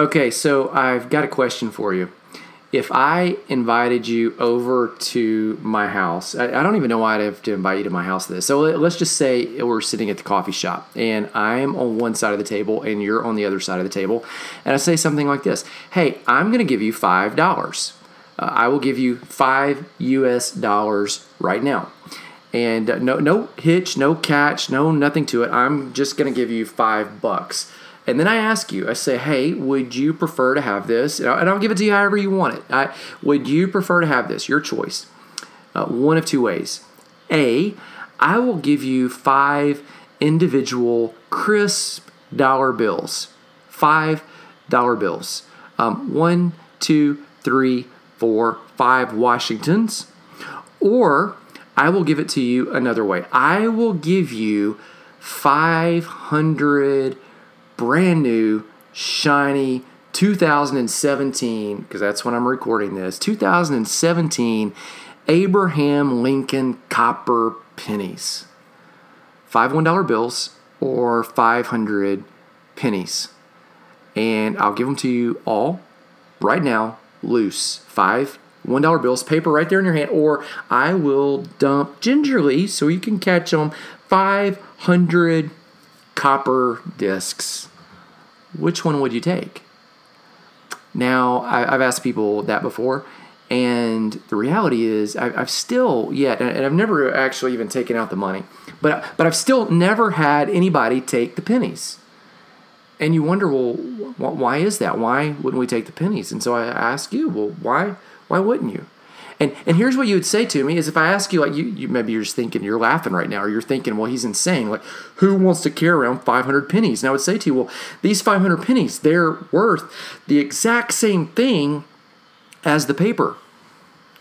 Okay, so I've got a question for you. If I invited you over to my house, I, I don't even know why I'd have to invite you to my house. This so let's just say we're sitting at the coffee shop, and I'm on one side of the table, and you're on the other side of the table, and I say something like this: "Hey, I'm going to give you five dollars. Uh, I will give you five U.S. dollars right now." And uh, no, no hitch, no catch, no nothing to it. I'm just going to give you five bucks. And then I ask you, I say, hey, would you prefer to have this? And I'll, and I'll give it to you however you want it. I, would you prefer to have this? Your choice. Uh, one of two ways. A, I will give you five individual crisp dollar bills. Five dollar bills. Um, one, two, three, four, five Washingtons. Or I will give it to you another way. I will give you 500 brand new, shiny 2017, because that's when I'm recording this, 2017 Abraham Lincoln copper pennies. Five $1 bills or 500 pennies. And I'll give them to you all right now, loose. Five $1 bills, paper right there in your hand, or I will dump gingerly so you can catch them 500 copper discs which one would you take? Now, I, have asked people that before, and the reality is, I, have still yet, and I've never actually even taken out the money, but but I've still never had anybody take the pennies. And you wonder, well, why is that? Why wouldn't we take the pennies? And so I ask you, well, why why wouldn't you? And and here's what you would say to me is if I ask you like you, you maybe you're just thinking you're laughing right now or you're thinking well he's insane. Like who wants to carry around 500 pennies? And I would say to you well these 500 pennies they're worth the exact same thing as the paper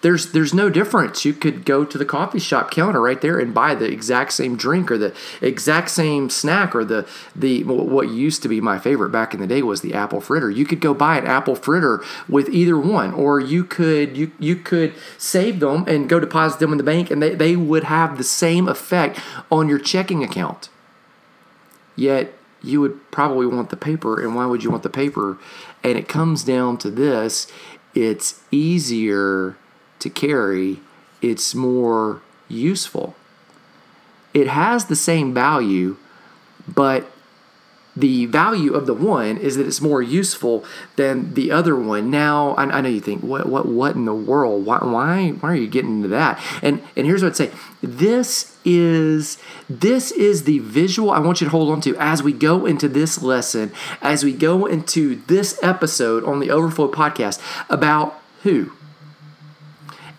there's there's no difference. You could go to the coffee shop counter right there and buy the exact same drink or the exact same snack or the the what used to be my favorite back in the day was the apple fritter. You could go buy an apple fritter with either one, or you could you you could save them and go deposit them in the bank, and they, they would have the same effect on your checking account. Yet you would probably want the paper, and why would you want the paper? And it comes down to this: it's easier to carry, it's more useful. It has the same value, but the value of the one is that it's more useful than the other one. Now, I, I know you think, what, what, what in the world? Why, why, why are you getting into that? And and here's what I'd say: this is this is the visual I want you to hold on to as we go into this lesson, as we go into this episode on the Overflow podcast about who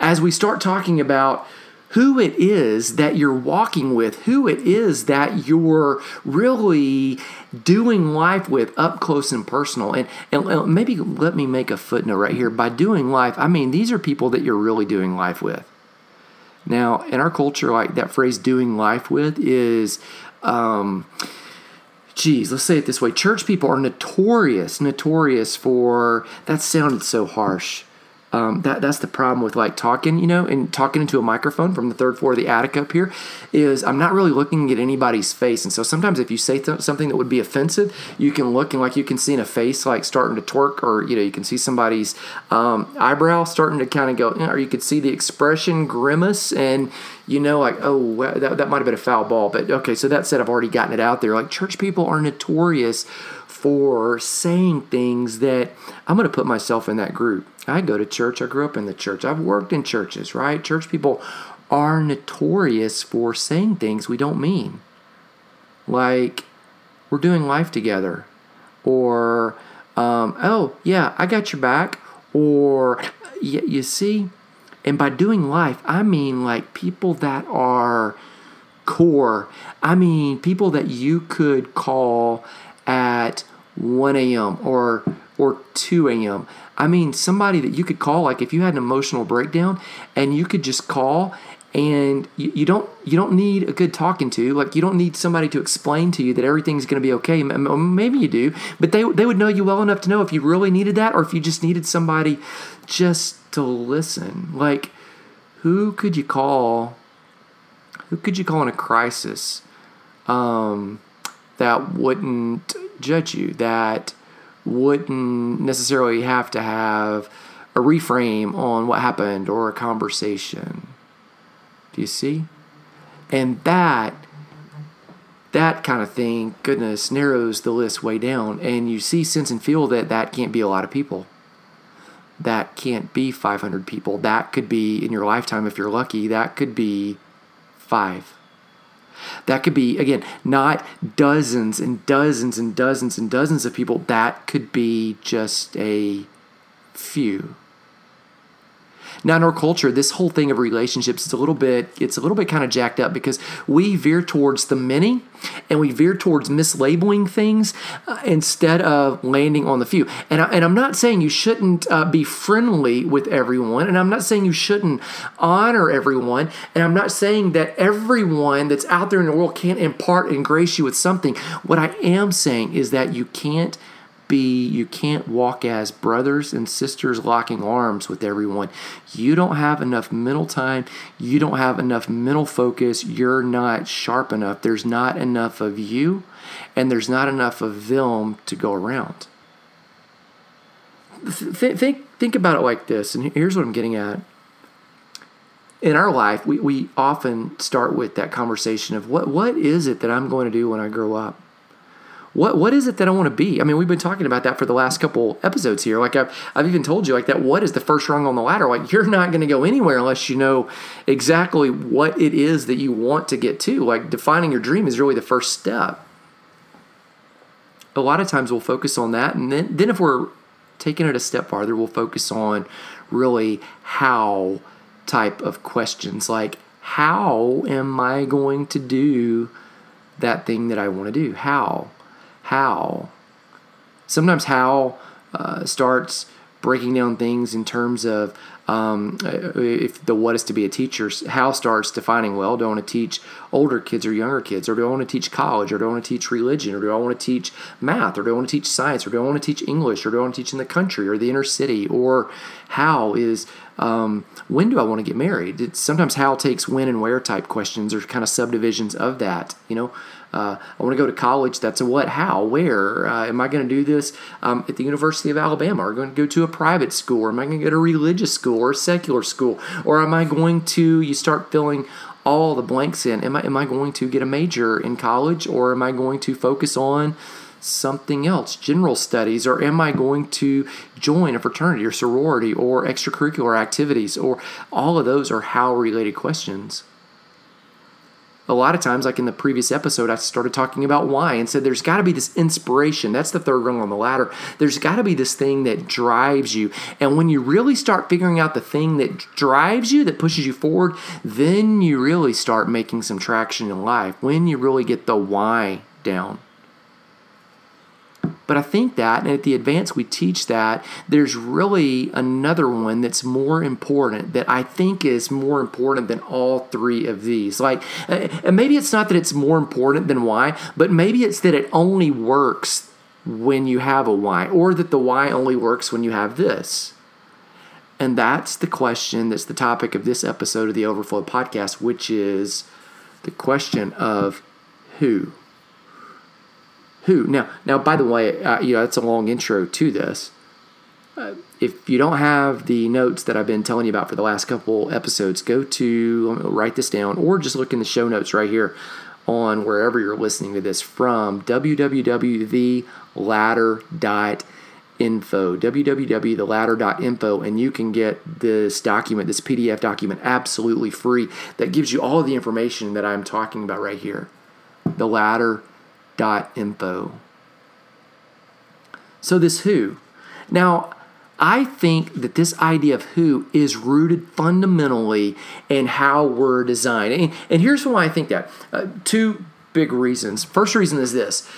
as we start talking about who it is that you're walking with, who it is that you're really doing life with up close and personal. And, and maybe let me make a footnote right here. By doing life, I mean these are people that you're really doing life with. Now, in our culture, like that phrase doing life with is, um, geez, let's say it this way church people are notorious, notorious for that sounded so harsh um, that that's the problem with like talking, you know, and talking into a microphone from the third floor of the attic up here is I'm not really looking at anybody's face, and so sometimes if you say th- something that would be offensive, you can look and like you can see in a face like starting to twerk, or you know you can see somebody's um, eyebrow starting to kind of go, or you could see the expression grimace, and you know like oh that that might have been a foul ball, but okay. So that said, I've already gotten it out there. Like church people are notorious for saying things that I'm going to put myself in that group. I go to church. I grew up in the church. I've worked in churches, right? Church people are notorious for saying things we don't mean. Like, we're doing life together. Or, um, oh, yeah, I got your back. Or, you, you see, and by doing life, I mean like people that are core. I mean people that you could call at 1 a.m. or or 2 a.m. I mean somebody that you could call like if you had an emotional breakdown and you could just call and you, you don't you don't need a good talking to like you don't need somebody to explain to you that everything's going to be okay maybe you do but they, they would know you well enough to know if you really needed that or if you just needed somebody just to listen like who could you call who could you call in a crisis um, that wouldn't judge you, that wouldn't necessarily have to have a reframe on what happened or a conversation. Do you see? And that that kind of thing, goodness, narrows the list way down. And you see, sense, and feel that that can't be a lot of people. That can't be 500 people. That could be, in your lifetime, if you're lucky, that could be five. That could be, again, not dozens and dozens and dozens and dozens of people. That could be just a few. Now in our culture, this whole thing of relationships is a little bit it's a little bit kind of jacked up because we veer towards the many and we veer towards mislabeling things uh, instead of landing on the few. And, I, I'm not saying you shouldn't uh, be friendly with everyone, and I'm not saying you shouldn't honor everyone, and I'm not saying that everyone that's out there in the world can't impart and grace you with something. What I am saying is that you can't be, you can't walk as brothers and sisters locking arms with everyone. You don't have enough mental time. You don't have enough mental focus. You're not sharp enough. There's not enough of you, and there's not enough of them to go around. Think, think, think about it like this, and here's what I'm getting at in our life, we, we often start with that conversation of what what is it that I'm going to do when I grow up? What what is it that I want to be? I mean, we've been talking about that for the last couple episodes here. Like I've I've even told you like that what is the first rung on the ladder? Like you're not going to go anywhere unless you know exactly what it is that you want to get to. Like defining your dream is really the first step. A lot of times we'll focus on that and then then if we're taking it a step farther, we'll focus on really how type of questions like how am I going to do that thing that I want to do? How? How. Sometimes how uh, starts breaking down things in terms of um, if the what is to be a teacher, how starts defining, well, do I want to teach older kids or younger kids, or do I want to teach college, or do I want to teach religion, or do I want to teach math, or do I want to teach science, or do I want to teach English, or do I want to teach in the country or the inner city, or how is um, when do I want to get married? It's sometimes how takes when and where type questions or kind of subdivisions of that. You know, uh, I want to go to college. That's a what, how, where? Uh, am I going to do this um, at the University of Alabama? Or going to go to a private school? Or am I going to go to a religious school or a secular school? Or am I going to, you start filling all the blanks in. Am I, am I going to get a major in college or am I going to focus on something else, general studies, or am I going to join a fraternity or sorority or extracurricular activities? Or all of those are how related questions. A lot of times, like in the previous episode, I started talking about why and said there's got to be this inspiration. That's the third rung on the ladder. There's got to be this thing that drives you. And when you really start figuring out the thing that drives you, that pushes you forward, then you really start making some traction in life. When you really get the why down. But I think that, and at the advance we teach that, there's really another one that's more important that I think is more important than all three of these. Like, uh, and maybe it's not that it's more important than why, but maybe it's that it only works when you have a why, or that the why only works when you have this. And that's the question that's the topic of this episode of the Overflow podcast, which is the question of who who. Now, now, by the way, uh, you know that's a long intro to this. Uh, if you don't have the notes that I've been telling you about for the last couple episodes, go to write this down, or just look in the show notes right here on wherever you're listening to this from www.theladder.info www.theladder.info and you can get this document this pdf document absolutely free that gives you all the information that i'm talking about right here the ladder info. So, this who. Now, I think that this idea of who is rooted fundamentally in how we're designed. And, and here's why I think that. Uh, two big reasons. First reason is this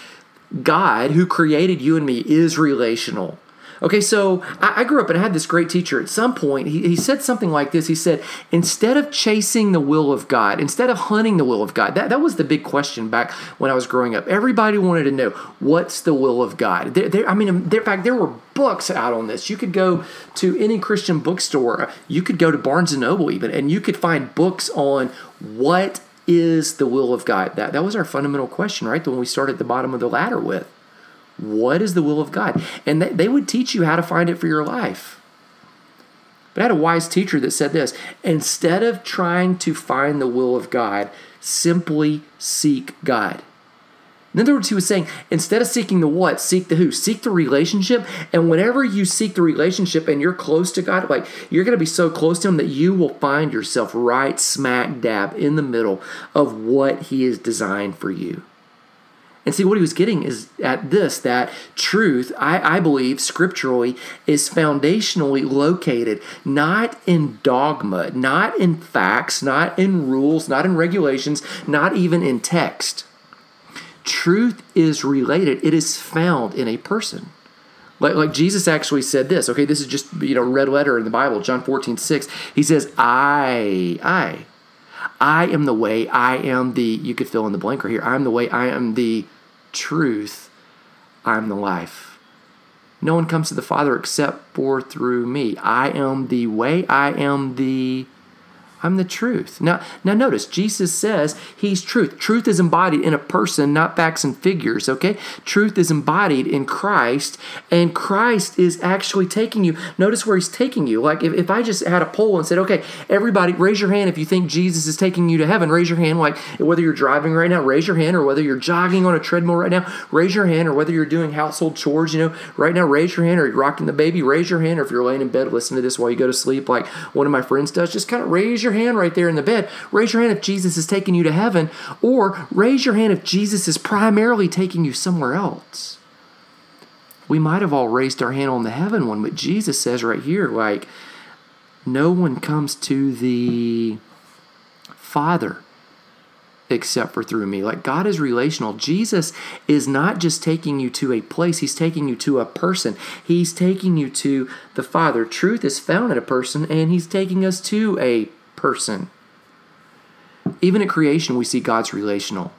God, who created you and me, is relational. Okay, so I, I, grew up and I had this great teacher. At some point, he, he said something like this. He said, instead of chasing the will of God, instead of hunting the will of God, that, that was the big question back when I was growing up. Everybody wanted to know, what's the will of God? There, there, I mean, um, there, in fact, there were books out on this. You could go to any Christian bookstore, you could go to Barnes & Noble even, and you could find books on what is the will of God. That, that was our fundamental question, right? The one we started at the bottom of the ladder with. What is the will of God? And they would teach you how to find it for your life. But I had a wise teacher that said this instead of trying to find the will of God, simply seek God. In other words, he was saying, instead of seeking the what, seek the who, seek the relationship. And whenever you seek the relationship and you're close to God, like you're going to be so close to Him that you will find yourself right smack dab in the middle of what He has designed for you. And see, what he was getting is at this that truth, I, I, believe, scripturally, is foundationally located not in dogma, not in facts, not in rules, not in regulations, not even in text. Truth is related, it is found in a person. Like, like Jesus actually said this, okay, this is just, you know, red letter in the Bible, John 14, 6. He says, I, I, I am the way, I am the, you could fill in the blank right here. I'm the way, I am the truth, I'm the life. No one comes to the Father except for through me. I am the way, I am the I'm the truth. Now, now notice Jesus says he's truth. Truth is embodied in a person, not facts and figures, okay? Truth is embodied in Christ, and Christ is actually taking you. Notice where he's taking you. Like if, if I just had a poll and said, okay, everybody, raise your hand if you think Jesus is taking you to heaven. Raise your hand, like whether you're driving right now, raise your hand, or whether you're jogging on a treadmill right now, raise your hand, or whether you're doing household chores, you know, right now, raise your hand, or you're rocking the baby, raise your hand, or if you're laying in bed, listen to this while you go to sleep, like one of my friends does, just kind of raise your your hand right there in the bed. Raise your hand if Jesus is taking you to heaven, or raise your hand if Jesus is primarily taking you somewhere else. We might have all raised our hand on the heaven one, but Jesus says right here, like, no one comes to the Father except for through me. Like God is relational. Jesus is not just taking you to a place, He's taking you to a person. He's taking you to the Father. Truth is found in a person, and He's taking us to a person. Even at creation, we see God's relational.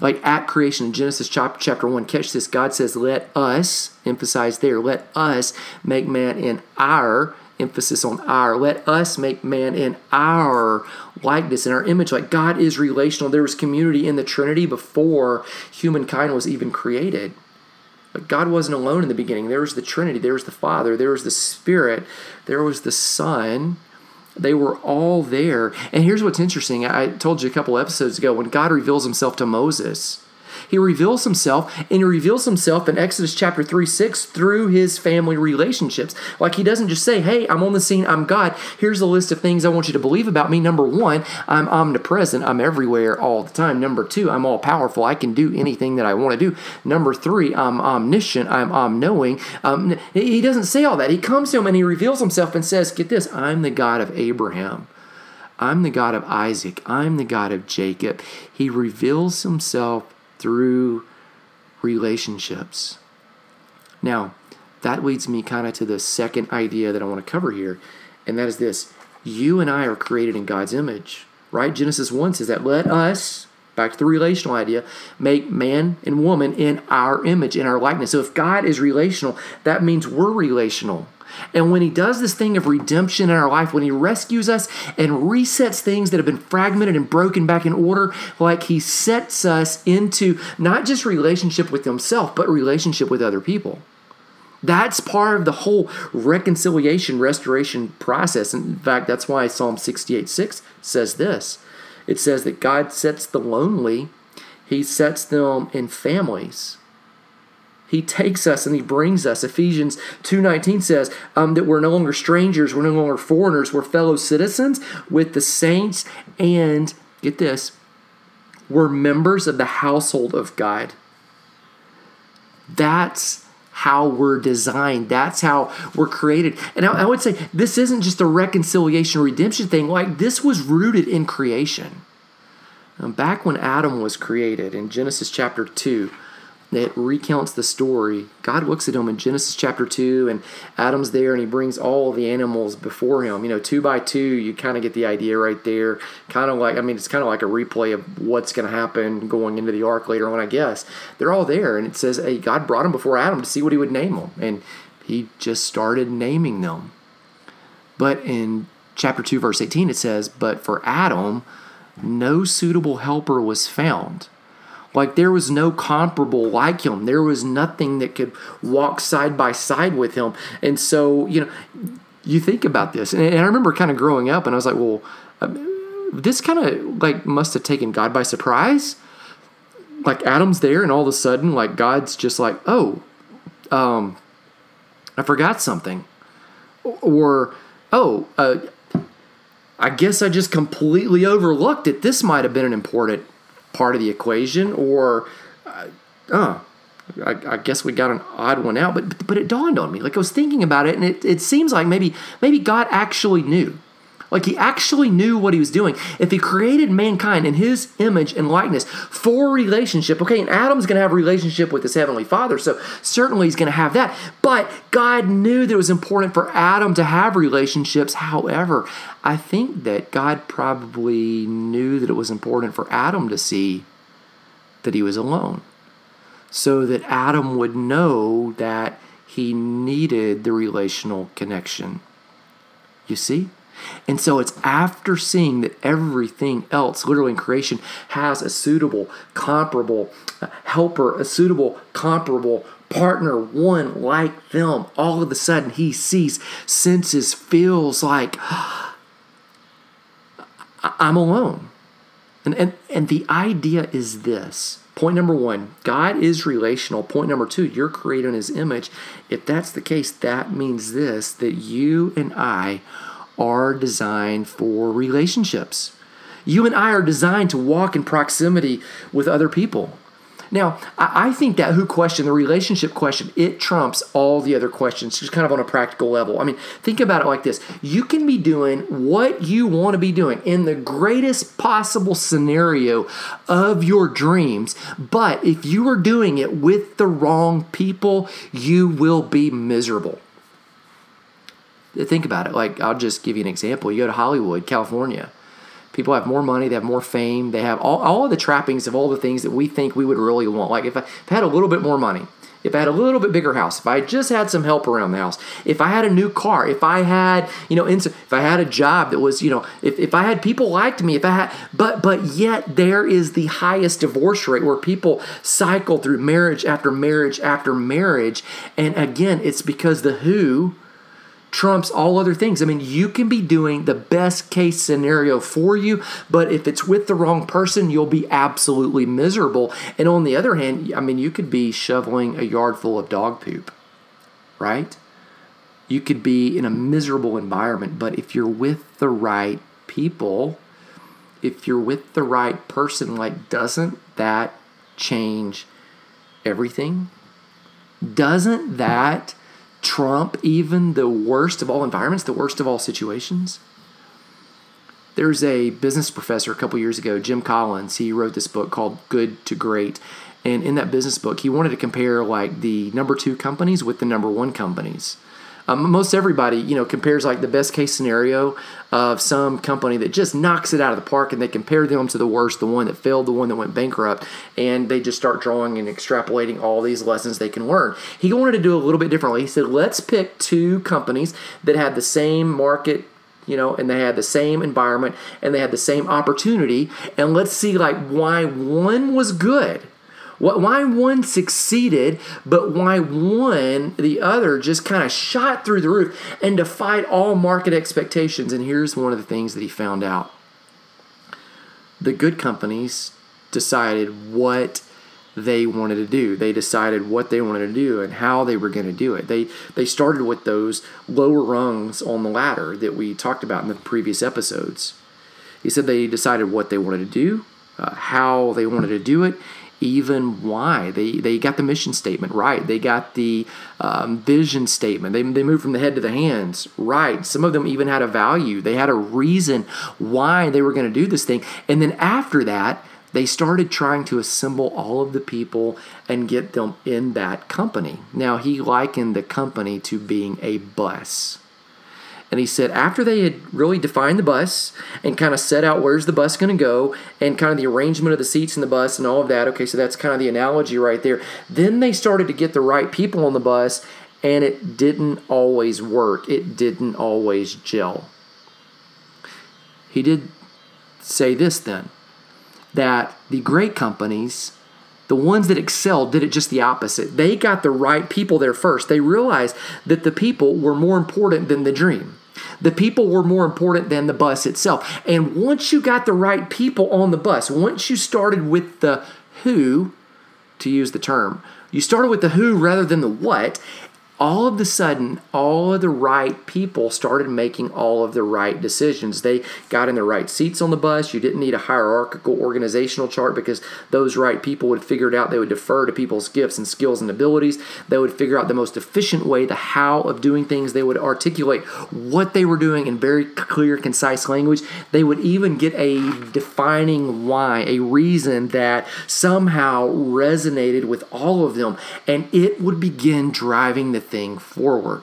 Like at creation in Genesis chapter 1, catch this. God says, Let us, emphasize there, let us make man in our, emphasis on our, let us make man in our likeness, in our image. Like God is relational. There was community in the Trinity before humankind was even created. But God wasn't alone in the beginning. There was the Trinity, there was the Father, there was the Spirit, there was the Son, they were all there. And here's what's interesting. I told you a couple episodes ago when God reveals himself to Moses, he reveals himself, and he reveals himself in Exodus chapter 3 6 through his family relationships. Like he doesn't just say, Hey, I'm on the scene, I'm God. Here's a list of things I want you to believe about me. Number one, I'm omnipresent, I'm everywhere all the time. Number two, I'm all powerful, I can do anything that I want to do. Number three, I'm omniscient, I'm omknowing. Um, he doesn't say all that. He comes to him and he reveals himself and says, Get this, I'm the God of Abraham. I'm the God of Isaac. I'm the God of Jacob. He reveals himself through relationships. Now, that leads me kind of to the second idea that I want to cover here, and that is this you and I are created in God's image, right? Genesis 1 says that let us, back to the relational idea, make man and woman in our image, in our likeness. So if God is relational, that means we're relational. And when he does this thing of redemption in our life, when he rescues us and resets things that have been fragmented and broken back in order, like he sets us into not just relationship with himself, but relationship with other people. That's part of the whole reconciliation, restoration process. In fact, that's why Psalm 68 6 says this it says that God sets the lonely, He sets them in families. He takes us and he brings us. Ephesians 2.19 says um, that we're no longer strangers, we're no longer foreigners, we're fellow citizens with the saints, and get this, we're members of the household of God. That's how we're designed. That's how we're created. And I, I would say this isn't just a reconciliation redemption thing, like this was rooted in creation. Um, back when Adam was created in Genesis chapter 2, that recounts the story. God looks at him in Genesis chapter 2, and Adam's there, and he brings all the animals before him. You know, two by two, you kind of get the idea right there. Kind of like, I mean, it's kind of like a replay of what's going to happen going into the ark later on, I guess. They're all there, and it says, hey, God brought them before Adam to see what he would name them. And he just started naming them. But in chapter 2, verse 18, it says, But for Adam, no suitable helper was found. Like there was no comparable like him. There was nothing that could walk side by side with him. And so, you know, you think about this. And, I remember kind of growing up and I was like, well, um, this kind of like must have taken God by surprise. Like Adam's there and all of a sudden like God's just like, "Oh, um I forgot something." Or, "Oh, uh I guess I just completely overlooked it. This might have been an important part of the equation, or, uh, oh, I, I, guess we got an odd one out. But but it dawned on me. Like I was thinking about it, and it, it seems like maybe maybe God actually knew. Like he actually knew what he was doing. If he created mankind in his image and likeness for relationship, okay, and Adam's going to have a relationship with his heavenly father, so certainly he's going to have that. But God knew that it was important for Adam to have relationships. However, I think that God probably knew that it was important for Adam to see that he was alone so that Adam would know that he needed the relational connection. You see? And so it's after seeing that everything else, literally in creation, has a suitable, comparable uh, helper, a suitable, comparable partner, one like them. All of a sudden, he sees, senses, feels like I'm alone. And, and, and the idea is this Point number one, God is relational. Point number two, you're created in his image. If that's the case, that means this that you and I are designed for relationships. You and I are designed to walk in proximity with other people. Now, I think that who question, the relationship question, it trumps all the other questions, just kind of on a practical level. I mean, think about it like this you can be doing what you want to be doing in the greatest possible scenario of your dreams, but if you are doing it with the wrong people, you will be miserable think about it. Like, I'll just give you an example. You go to Hollywood, California. People have more money, they have more fame, they have all, all of the trappings of all the things that we think we would really want. Like, if I, if I had a little bit more money, if I had a little bit bigger house, if I just had some help around the house, if I had a new car, if I had, you know, if I had a job that was, you know, if, if I had people liked me, if I had, but but yet there is the highest divorce rate where people cycle through marriage after marriage after marriage, and again, it's because the who trumps all other things. I mean, you can be doing the best case scenario for you, but if it's with the wrong person, you'll be absolutely miserable. And on the other hand, I mean, you could be shoveling a yard full of dog poop, right? You could be in a miserable environment, but if you're with the right people, if you're with the right person, like, doesn't that change everything? Doesn't that trump even the worst of all environments, the worst of all situations? There's a business professor a couple years ago, Jim Collins. He wrote this book called Good to Great. And in that business book, he wanted to compare like the number two companies with the number one companies. Um, most everybody, you know, compares like the best case scenario of some company that just knocks it out of the park, and they compare them to the worst, the one that failed, the one that went bankrupt, and they just start drawing and extrapolating all these lessons they can learn. He wanted to do a little bit differently. He said, let's pick two companies that had the same market you know, and they had the same environment and they had the same opportunity. And let's see like why one was good why one succeeded, but why one, the other, just kind of shot through the roof and defied all market expectations. And here's one of the things that he found out the good companies decided what they wanted to do. They decided what they wanted to do and how they were going to do it. They they started with those lower rungs on the ladder that we talked about in the previous episodes. He said they decided what they wanted to do, uh, how they wanted to do it, even why. They, they got the mission statement right. They got the um, vision statement. They, they moved from the head to the hands right. Some of them even had a value. They had a reason why they were going to do this thing. And then after that, they started trying to assemble all of the people and get them in that company. Now, he likened the company to being a bus. And he said after they had really defined the bus and kind of set out where's the bus going to go and kind of the arrangement of the seats in the bus and all of that. Okay, so that's kind of the analogy right there. Then they started to get the right people on the bus and it didn't always work. It didn't always gel. He did say this then that the great companies the ones that excelled did it just the opposite. They got the right people there first. They realized that the people were more important than the dream. The people were more important than the bus itself. And once you got the right people on the bus, once you started with the who, to use the term, you started with the who rather than the what, all of the sudden, all of the right people started making all of the right decisions. They got in the right seats on the bus. You didn't need a hierarchical organizational chart because those right people would figure it out. They would defer to people's gifts and skills and abilities. They would figure out the most efficient way, the how of doing things. They would articulate what they were doing in very clear, concise language. They would even get a defining why, a reason that somehow resonated with all of them. And it would begin driving the thing forward.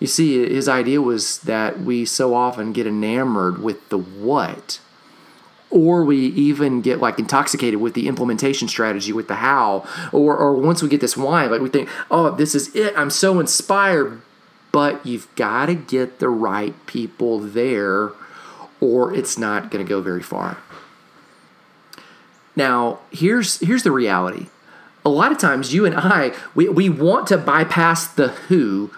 You see, his idea was that we so often get enamored with the what, or we even get like intoxicated with the implementation strategy, with the how, or, or once we get this why, like we think, oh, this is it, I'm so inspired. But you've got to get the right people there, or it's not going to go very far. Now, here's here's the reality a lot of times you and I, we, we want to bypass the who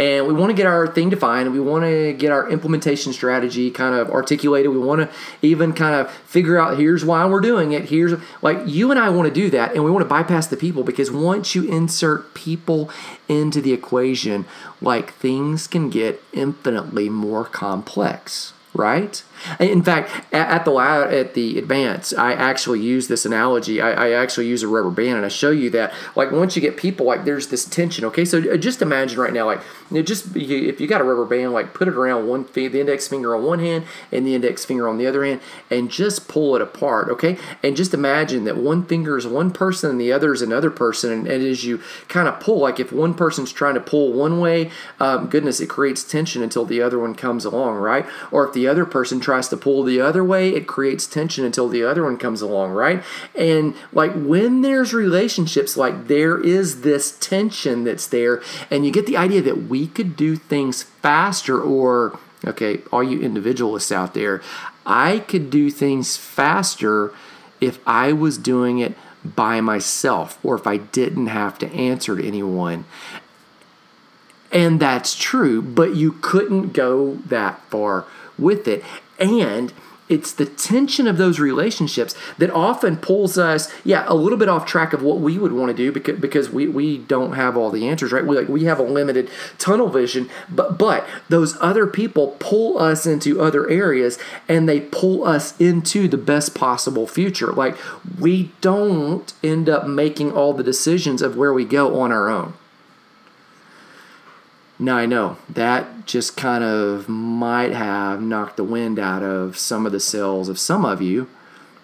and we want to get our thing defined. We want to get our implementation strategy kind of articulated. We want to even kind of figure out here's why we're doing it. Here's like you and I want to do that, and we want to bypass the people because once you insert people into the equation, like things can get infinitely more complex right? In fact, at the at the advance, I actually use this analogy. I, I, actually use a rubber band, and I show you that like once you get people, like there's this tension. Okay, so uh, just imagine right now, like you know, just if you got a rubber band, like put it around one the index finger on one hand and the index finger on the other hand, and just pull it apart. Okay, and just imagine that one finger is one person and the other is another person, and, and as you kind of pull, like if one person's trying to pull one way, um, goodness, it creates tension until the other one comes along, right? Or if the other person tries to pull the other way, it creates tension until the other one comes along, right? And like when there's relationships, like there is this tension that's there, and you get the idea that we could do things faster, or okay, all you individualists out there, I could do things faster if I was doing it by myself or if I didn't have to answer to anyone. And that's true, but you couldn't go that far with it. And it's the tension of those relationships that often pulls us, yeah, a little bit off track of what we would want to do because, because we, we don't have all the answers, right? We like we have a limited tunnel vision, but but those other people pull us into other areas and they pull us into the best possible future. Like we don't end up making all the decisions of where we go on our own. Now I know that just kind of might have knocked the wind out of some of the sails of some of you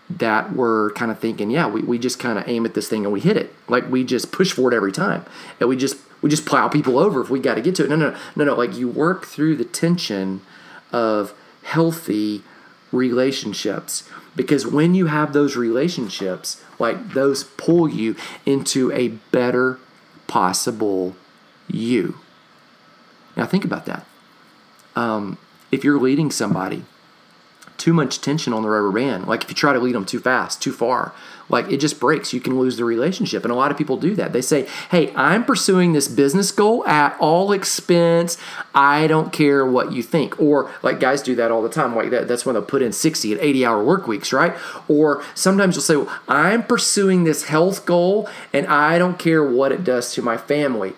that were kind of thinking, yeah, we, we just kind of aim at this thing and we hit it. Like we just push for it every time. And we just we just plow people over if we got to get to it. No, no, no, no. Like you work through the tension of healthy relationships because when you have those relationships, like those pull you into a better possible you. Now, think about that. Um, if you're leading somebody, too much tension on the rubber band, like if you try to lead them too fast, too far, like it just breaks. You can lose the relationship. And a lot of people do that. They say, Hey, I'm pursuing this business goal at all expense. I don't care what you think. Or like guys do that all the time. Like that, that's when they'll put in 60 and 80 hour work weeks, right? Or sometimes you'll say, well, I'm pursuing this health goal and I don't care what it does to my family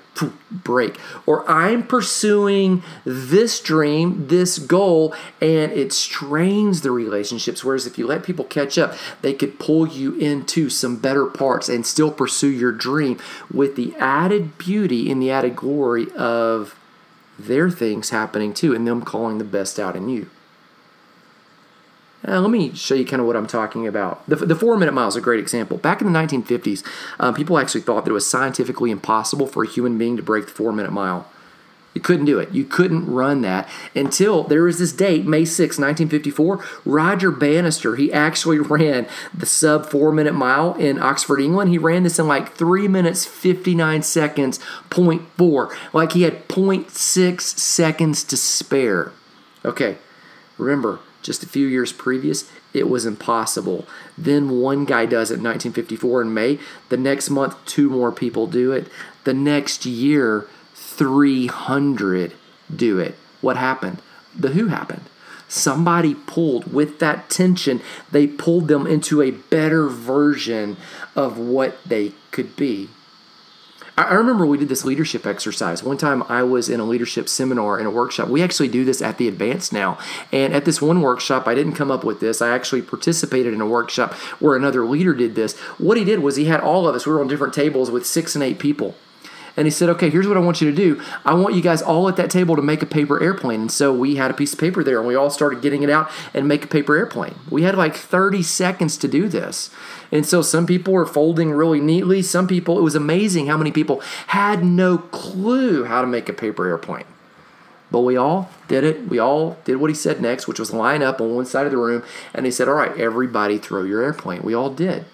break. Or I'm pursuing this dream, this goal, and it strains the relationships. Whereas if you let people catch up, they could pull you into some better parts and still pursue your dream with the added beauty and the added glory of their things happening too, and them calling the best out in you. Uh, let me show you kind of what I'm talking about. The, the four minute mile is a great example. Back in the 1950s, um, people actually thought that it was scientifically impossible for a human being to break the four minute mile. You couldn't do it. You couldn't run that until there was this date, May 6, 1954. Roger Bannister, he actually ran the sub four minute mile in Oxford, England. He ran this in like three minutes, 59 seconds, 0.4. Like he had 0.6 seconds to spare. Okay, remember, just a few years previous, it was impossible. Then one guy does it in 1954 in May. The next month, two more people do it. The next year, 300 do it. What happened? The Who happened. Somebody pulled with that tension, they pulled them into a better version of what they could be. I remember we did this leadership exercise. One time I was in a leadership seminar in a workshop. We actually do this at the advanced now. And at this one workshop, I didn't come up with this. I actually participated in a workshop where another leader did this. What he did was he had all of us, we were on different tables with six and eight people and he said, okay, here's what I want you to do. I want you guys all at that table to make a paper airplane. And so we had a piece of paper there and we all started getting it out and make a paper airplane. We had like 30 seconds to do this. And so some people were folding really neatly. Some people, it was amazing how many people had no clue how to make a paper airplane. But we all did it. We all did what he said next, which was line up on one side of the room. And he said, All right, everybody throw your airplane. We all did.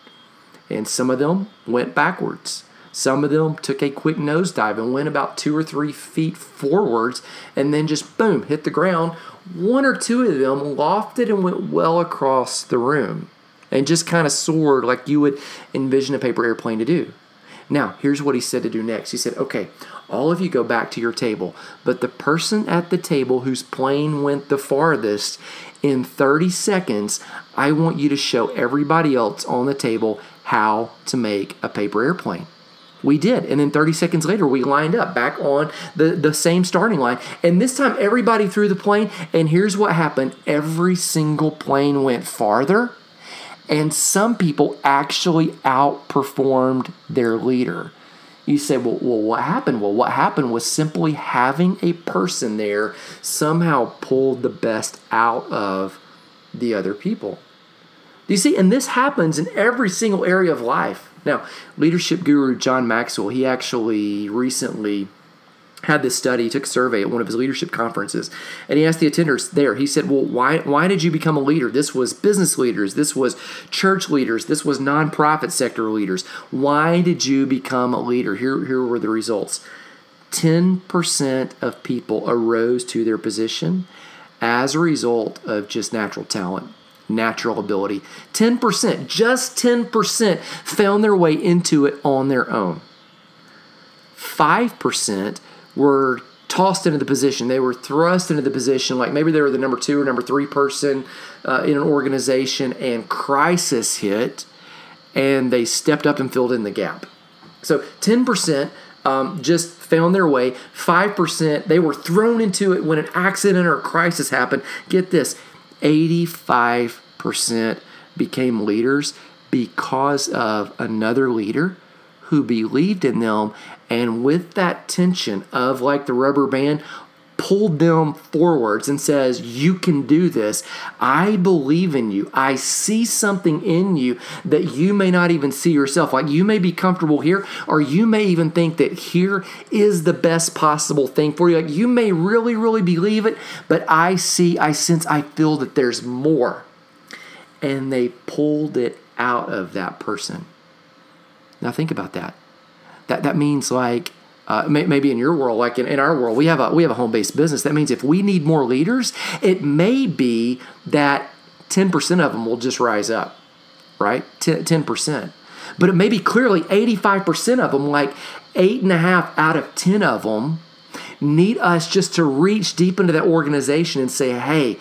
And some of them went backwards. Some of them took a quick nosedive and went about two or three feet forwards and then just boom, hit the ground. One or two of them lofted and went well across the room and just kind of soared like you would envision a paper airplane to do. Now, here's what he said to do next. He said, Okay, all of you go back to your table, but the person at the table whose plane went the farthest, in 30 seconds, I want you to show everybody else on the table how to make a paper airplane. We did. And then 30 seconds later, we lined up back on the, the same starting line. And this time, everybody threw the plane. And here's what happened every single plane went farther. And some people actually outperformed their leader. You say, well, well, what happened? Well, what happened was simply having a person there somehow pulled the best out of the other people. Do you see? And this happens in every single area of life. Now, leadership guru John Maxwell, he actually recently had this study, he took a survey at one of his leadership conferences, and he asked the attenders there, he said, Well, why, why did you become a leader? This was business leaders, this was church leaders, this was nonprofit sector leaders. Why did you become a leader? Here, here were the results 10% of people arose to their position as a result of just natural talent natural ability. 10%, just 10% found their way into it on their own. 5% were tossed into the position. They were thrust into the position, like maybe they were the number two or number three person uh, in an organization, and crisis hit, and they stepped up and filled in the gap. So 10% um, just found their way. 5%, they were thrown into it when an accident or crisis happened. Get this 85% became leaders because of another leader who believed in them. And with that tension of like the rubber band pulled them forwards and says, You can do this. I believe in you. I see something in you that you may not even see yourself. Like you may be comfortable here, or you may even think that here is the best possible thing for you. Like you may really, really believe it, but I see, I sense, I feel that there's more. And they pulled it out of that person. Now think about that. That that means like uh, may, maybe in your world, like in, in our world, we have a we have a home based business. That means if we need more leaders, it may be that ten percent of them will just rise up, right? Ten percent, but it may be clearly eighty five percent of them, like eight and a half out of ten of them, need us just to reach deep into that organization and say, "Hey,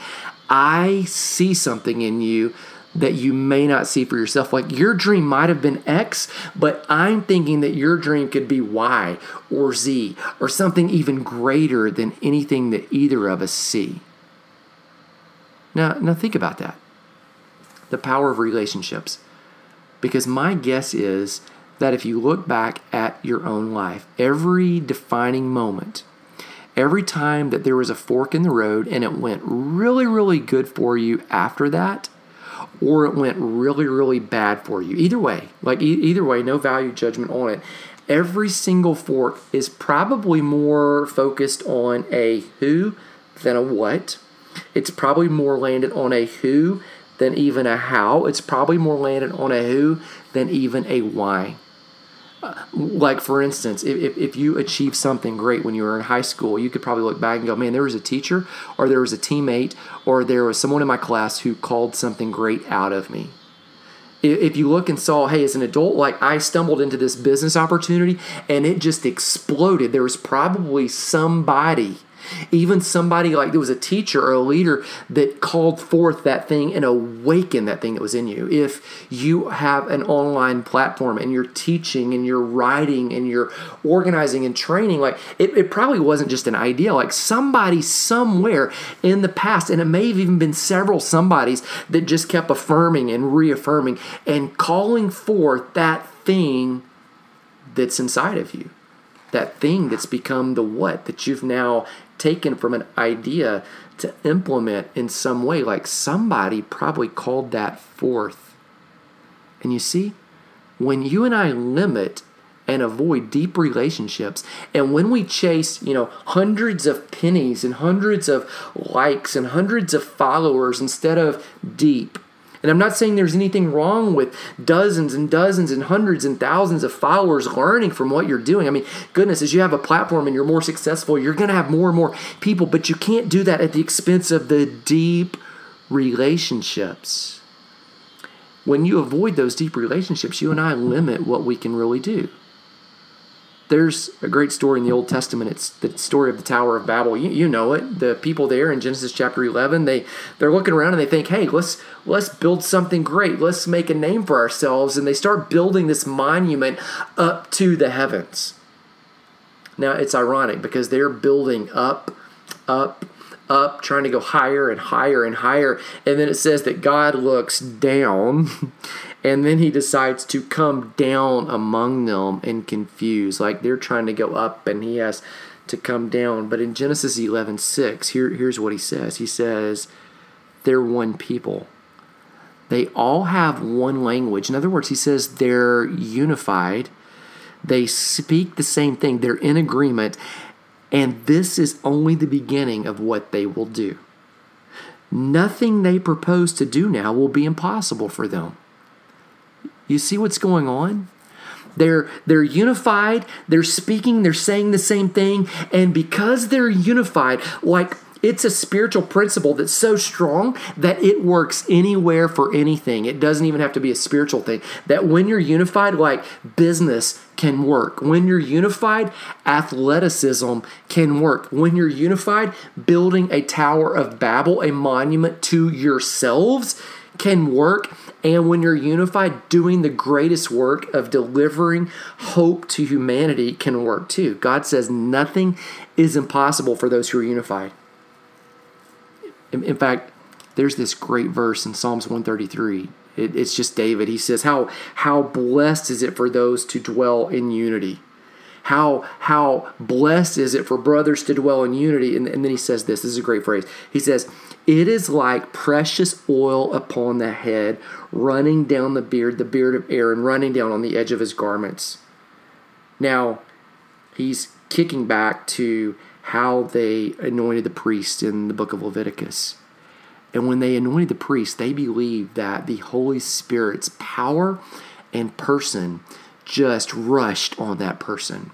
I see something in you." That you may not see for yourself. Like your dream might have been X, but I'm thinking that your dream could be Y or Z or something even greater than anything that either of us see. Now, now think about that. The power of relationships. Because my guess is that if you look back at your own life, every defining moment, every time that there was a fork in the road and it went really, really good for you after that, or it went really, really bad for you. Either way, like e- either way, no value judgment on it. Every single fork is probably more focused on a who than a what. It's probably more landed on a who than even a how. It's probably more landed on a who than even a why. Like for instance if, if you achieved something great when you were in high school you could probably look back and go man there was a teacher or there was a teammate or there was someone in my class who called something great out of me. If you look and saw hey as an adult like i stumbled into this business opportunity and it just exploded. There was probably somebody even somebody like there was a teacher or a leader that called forth that thing and awakened that thing that was in you. If you have an online platform and you're teaching and you're writing and you're organizing and training, like it, it probably wasn't just an idea. Like somebody somewhere in the past, and it may have even been several somebodies that just kept affirming and reaffirming and calling forth that thing that's inside of you that thing that's become the what that you've now taken from an idea to implement in some way. Like somebody probably called that forth. And you see, when you and I limit and avoid deep relationships, and when we chase, you know, hundreds of pennies and hundreds of likes and hundreds of followers instead of deep, and I'm not saying there's anything wrong with dozens and dozens and hundreds and thousands of followers learning from what you're doing. I mean, goodness, as you have a platform and you're more successful, you're going to have more and more people, but you can't do that at the expense of the deep relationships. When you avoid those deep relationships, you and I limit what we can really do there's a great story in the Old Testament. It's the story of the Tower of Babel. You, you know it. The people there in Genesis chapter 11, they they're looking around and they think, "Hey, let's let's build something great. Let's make a name for ourselves." And they start building this monument up to the heavens. Now, it's ironic because they're building up up up, trying to go higher and higher and higher. And then it says that God looks down and then he decides to come down among them and confuse. Like they're trying to go up and he has to come down. But in genesis 11 6 here, here's what he says. He says they're one people. They all have one language. In other words he says they're unified. They speak the same thing. They're in agreement. And this is only the beginning of what they will do. Nothing they propose to do now will be impossible for them you see what's going on? They're they're unified, they're speaking, they're saying the same thing, and because they're unified, like it's a spiritual principle that's so strong that it works anywhere for anything. It doesn't even have to be a spiritual thing. That when you're unified, like business can work. When you're unified, athleticism can work. When you're unified, building a Tower of Babel, a monument to yourselves, can work. And when you're unified, doing the greatest work of delivering hope to humanity can work too. God says nothing is impossible for those who are unified. In, in fact, there's this great verse in Psalms 133. It, it's just David. He says, how, how blessed is it for those to dwell in unity? How, how blessed is it for brothers to dwell in unity? And, and then he says this this is a great phrase. He says, it is like precious oil upon the head, running down the beard, the beard of Aaron, running down on the edge of his garments. Now, he's kicking back to how they anointed the priest in the book of Leviticus. And when they anointed the priest, they believed that the Holy Spirit's power and person just rushed on that person.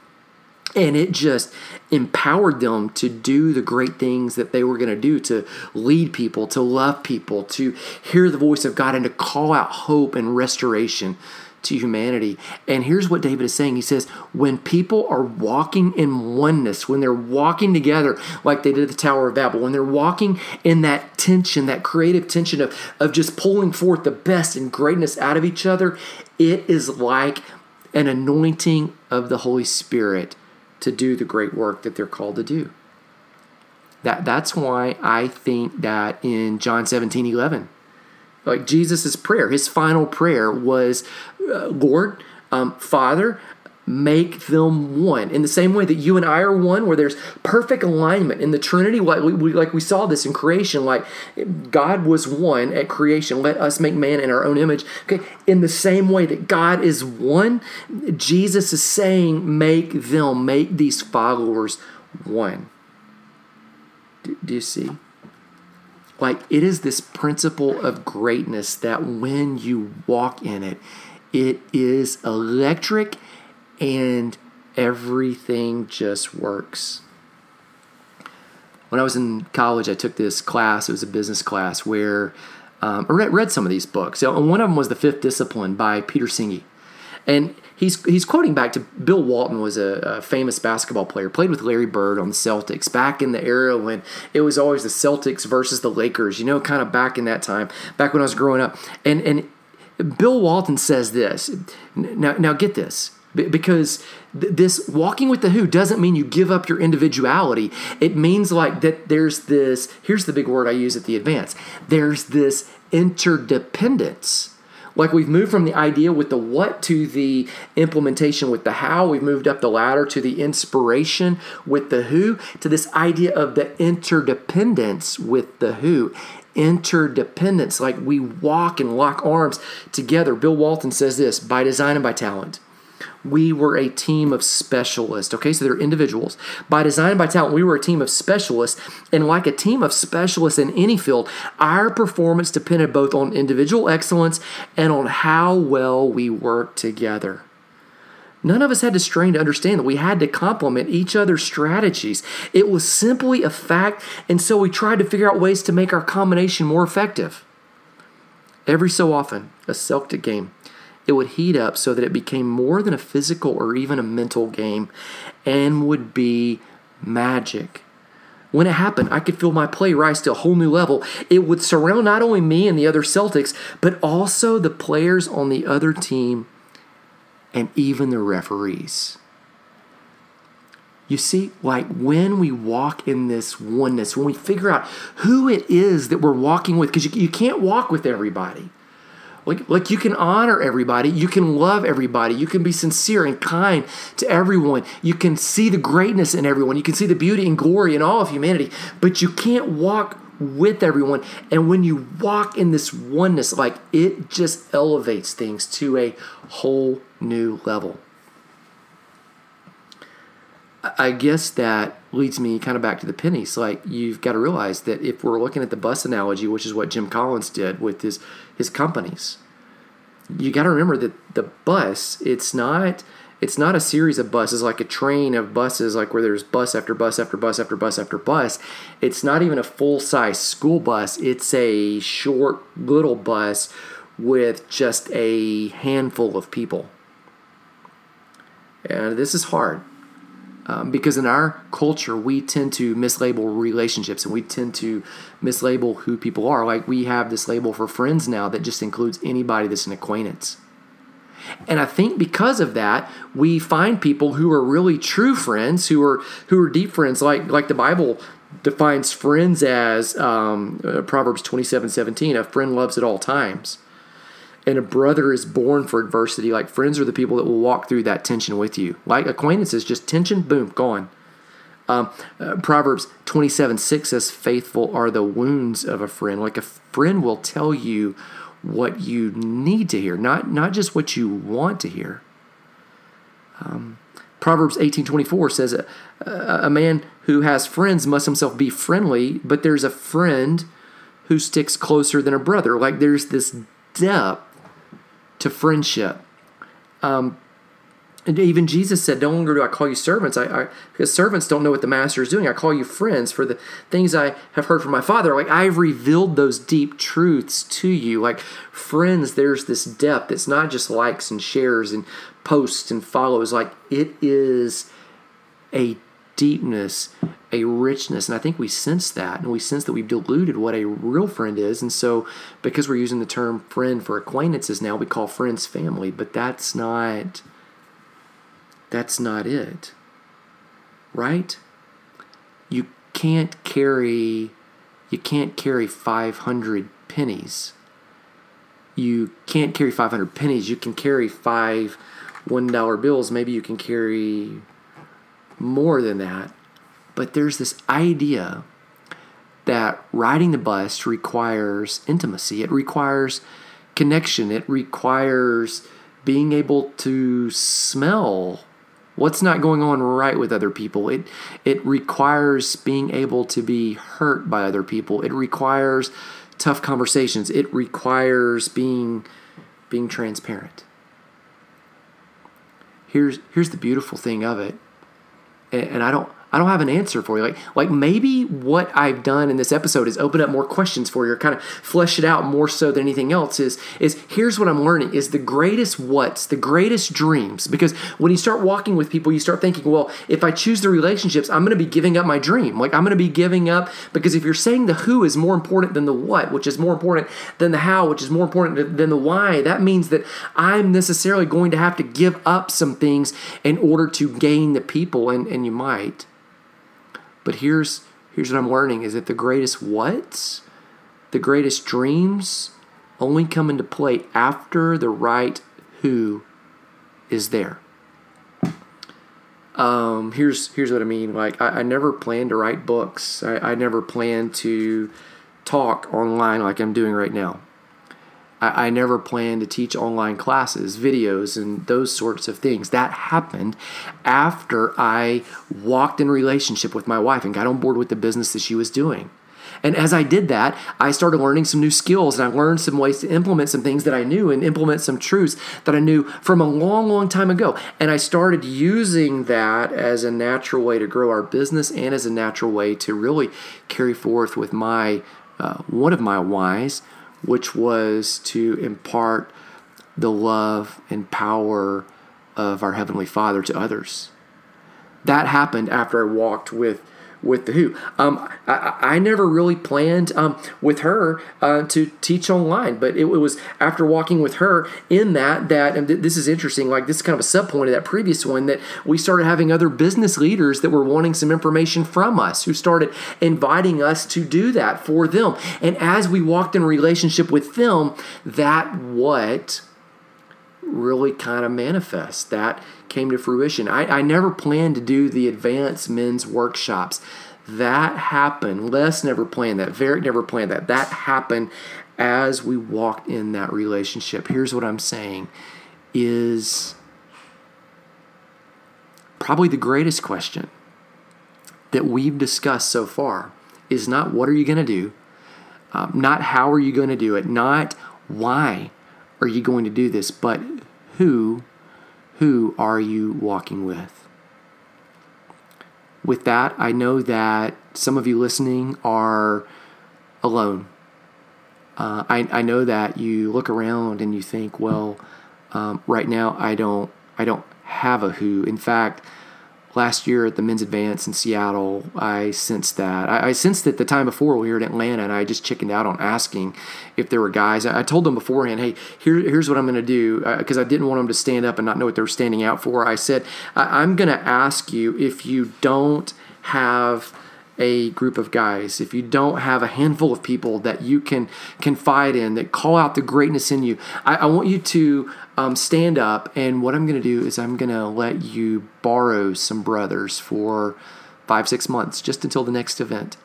And it just empowered them to do the great things that they were going to do to lead people to love people to hear the voice of god and to call out hope and restoration to humanity. And here's what david is saying. He says when people are walking in oneness when they're walking together like they did at the tower of babel when they're walking in that tension that creative tension of, of just pulling forth the best and greatness out of each other it is like an anointing of the holy spirit to do the great work that they're called to do. That, that's why I think that in John 17 11, like Jesus' prayer, his final prayer was, uh, Lord, um, Father, make them one. In the same way that you and I are one, where there's perfect alignment in the Trinity, like we, like we saw this in creation, like God was one at creation. Let us make man in our own image. Okay, in the same way that God is one, Jesus is saying, make them, make these followers one. Do, do you see? Like it is this principle of greatness that when you walk in it, it is electric and everything just works. When I was in college, I took this class. It was a business class where um, I read, read, some of these books. And one of them was The Fifth Discipline by Peter Senge. And he's he's quoting back to Bill Walton was a, a, famous basketball player, played with Larry Bird on the Celtics back in the era when it was always the Celtics versus the Lakers, you know, kind of back in that time, back when I was growing up. And and Bill Walton says this. Now now get this because this walking with the who doesn't mean you give up your individuality. It means like that there's this here's the big word i use at the advance there's this interdependence. Like we've moved from the idea with the what to the implementation with the how. We've moved up the ladder to the inspiration with the who to this idea of the interdependence with the who. Interdependence like we walk and lock arms together. Bill walton says this by design and by talent we were a team of specialists. Okay, so they're individuals. By design, by talent, we were a team of specialists. And like a team of specialists in any field, our performance depended both on individual excellence and on how well we worked together. None of us had to strain to understand that we had to complement each other's strategies. It was simply a fact, and so we tried to figure out ways to make our combination more effective. Every so often, a Celtic game it would heat up so that it became more than a physical or even a mental game and would be magic. When it happened, I could feel my play rise to a whole new level. It would surround not only me and the other Celtics, but also the players on the other team and even the referees. You see, like when we walk in this oneness, when we figure out who it is that we're walking with, because you, you can't walk with everybody. Like, like you can honor everybody, you can love everybody, you can be sincere and kind to everyone. You can see the greatness in everyone, you can see the beauty and glory in all of humanity, but you can't walk with everyone. And when you walk in this oneness, like it just elevates things to a whole new level. I guess that leads me kind of back to the pennies. Like you've got to realize that if we're looking at the bus analogy, which is what Jim Collins did with his his companies, you got to remember that the bus it's not it's not a series of buses like a train of buses like where there's bus after bus after bus after bus after bus. It's not even a full size school bus. It's a short little bus with just a handful of people. And this is hard um, because in our culture, we tend to mislabel relationships and we tend to mislabel who people are. Like we have this label for friends now that just includes anybody that's an acquaintance. And I think because of that, we find people who are really true friends, who are who are deep friends, like like the Bible defines friends as um, uh, Proverbs twenty seven seventeen. A friend loves at all times and a brother is born for adversity. Like friends are the people that will walk through that tension with you. Like acquaintances, just tension, boom, gone. Um, uh, Proverbs 27 6 says, Faithful are the wounds of a friend. Like a friend will tell you what you need to hear, not, not just what you want to hear. Um, Proverbs 18:24 says a, a man who has friends must himself be friendly, but there's a friend who sticks closer than a brother. Like there's this depth to friendship. Um, and even Jesus said, No longer do I call you servants, I, I, because servants don't know what the master is doing. I call you friends for the things I have heard from my Father. Like I've revealed those deep truths to you. Like friends, there's this depth. It's not just likes and shares and posts and follows. Like it is a deepness, a richness. And I think we sense that, and we sense that we've diluted what a real friend is. And so, because we're using the term friend for acquaintances now, we call friends family, but that's not. That's not it. Right? You can't carry you can't carry 500 pennies. You can't carry 500 pennies. You can carry five $1 bills. Maybe you can carry more than that. But there's this idea that riding the bus requires intimacy, it requires connection, it requires being able to smell what's not going on right with other people. It it requires being able to be hurt by other people. It requires tough conversations. It requires being being transparent. here's here's the beautiful thing of it, and, and I don't I don't have an answer for you. Like, like maybe what I've done in this episode is open up more questions for you, or kind of flesh it out more so than anything else. Is is here's what I'm learning: is the greatest what's the greatest dreams. Because when you start walking with people, you start thinking, well, if I choose the relationships, I'm going to be giving up my dream. Like I'm going to be giving up because if you're saying the who is more important than the what, which is more important than the how, which is more important than the why, that means that I'm necessarily going to have to give up some things in order to gain the people, and and you might. But here's here's what I'm learning is that the greatest what's, the greatest dreams only come into play after the right who is there. Um, here's here's what I mean. Like I, I never planned to write books. I, I never planned to talk online like I'm doing right now. I, I never planned to teach online classes, videos, and those sorts of things. That happened after I walked in relationship with my wife and got on board with the business that she was doing. And as I did that, I started learning some new skills and I learned some ways to implement some things that I knew and implement some truths that I knew from a long, long time ago. And I started using that as a natural way to grow our business and as a natural way to really carry forth with my uh, one of my whys, which was to impart the love and power of our Heavenly Father to others. That happened after I walked with with the Who. Um, I, I, never really planned um, with her uh, to teach online, but it, it, was after walking with her in that that and th- this is interesting. Like this is kind of a sub point of that previous one that we started having other business leaders that were wanting some information from us, who started inviting us to do that for them. And as we walked in relationship with them, that what really kind of manifests That came to fruition. I, I never planned to do the advanced men's workshops. That happened. Les never planned that. Varick never planned that. That happened as we walked in that relationship. Here's what I'm saying is probably the greatest question that we've discussed so far is not what are you going to do, um, not how are you going to do it, not why are you going to do this, but who who are you walking with? With that, I know that some of you listening are alone. Uh, I, I know that you look around and you think, well, um, right now I don't I don't have a who. In fact, last year at the men's advance in Seattle, I sensed that. I, I, sensed it the time before we were here in Atlanta, and I just chickened out on asking if there were guys. I, I told them beforehand, hey, here, here's what I'm going to do, because uh, I didn't want them to stand up and not know what they were standing out for. I said, I, I'm going to ask you if you don't have a group of guys, if you don't have a handful of people that you can confide in, that call out the greatness in you, I, I want you to um, stand up. And what I'm going to do is I'm going to let you borrow some brothers for five, six months, just until the next event.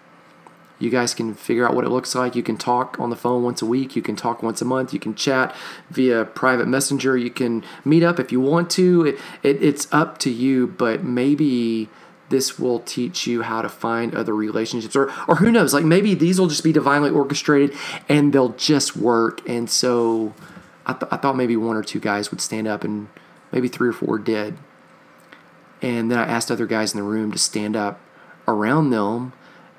You guys can figure out what it looks like. You can talk on the phone once a week. You can talk once a month. You can chat via private messenger. You can meet up if you want to. It, it, it's up to you, but maybe this will teach you how to find other relationships. Or or who knows? Like maybe these will just be divinely orchestrated and they'll just work. And so I, th- I thought maybe one or two guys would stand up and maybe three or four did. And then i asked other guys in the room to stand up around them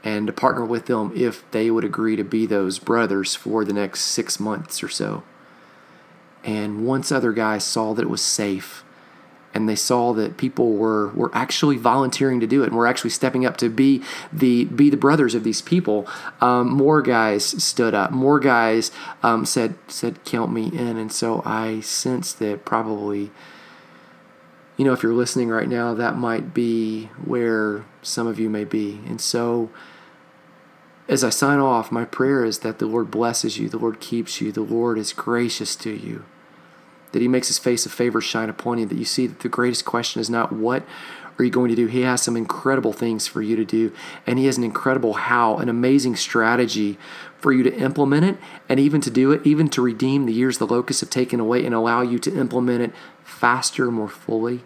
and to partner with them if they would agree to be those brothers for the next six months or so. And once other guys saw that it was safe and they saw that people were were actually volunteering to do it and were actually stepping up to be the be the brothers of these people. Um, more guys stood up. More guys um, said said count me in, and so I sense that probably. You know, if you're listening right now, that might be where some of you may be. And so, as I sign off, my prayer is that the Lord blesses you, the Lord keeps you, the Lord is gracious to you that he makes his face of favor shine upon you, that you see that the greatest question is not what are you going to do? He has some incredible things for you to do, and he has an incredible how, an amazing strategy for you to implement it, and even to do it, even to redeem the years the locusts have taken away and allow you to implement it faster, more fully.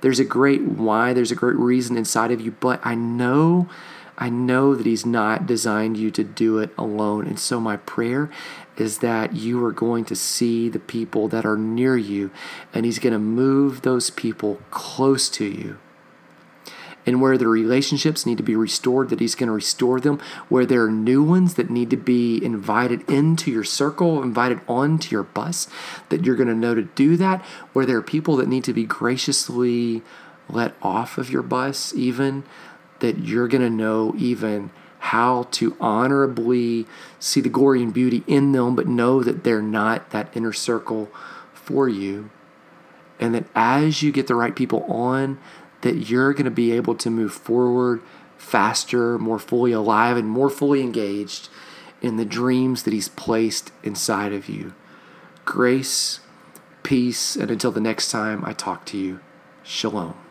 There's a great why, there's a great reason inside of you, but I know I know that He's not designed you to do it alone. And so, my prayer is that you are going to see the people that are near you, and He's going to move those people close to you and where the relationships need to be restored, that He's going to restore them. Where there are new ones that need to be invited into your circle, invited onto your bus, that you're going to know to do that. Where there are people that need to be graciously let off of your bus, even, that you're going to know even how to honorably see the glory and beauty in them, but know that they're not that inner circle for you. And that as you get the right people on, that you're going to be able to move forward faster, more fully alive, and more fully engaged in the dreams that He's placed inside of you. Grace, peace, and until the next time I talk to you, shalom.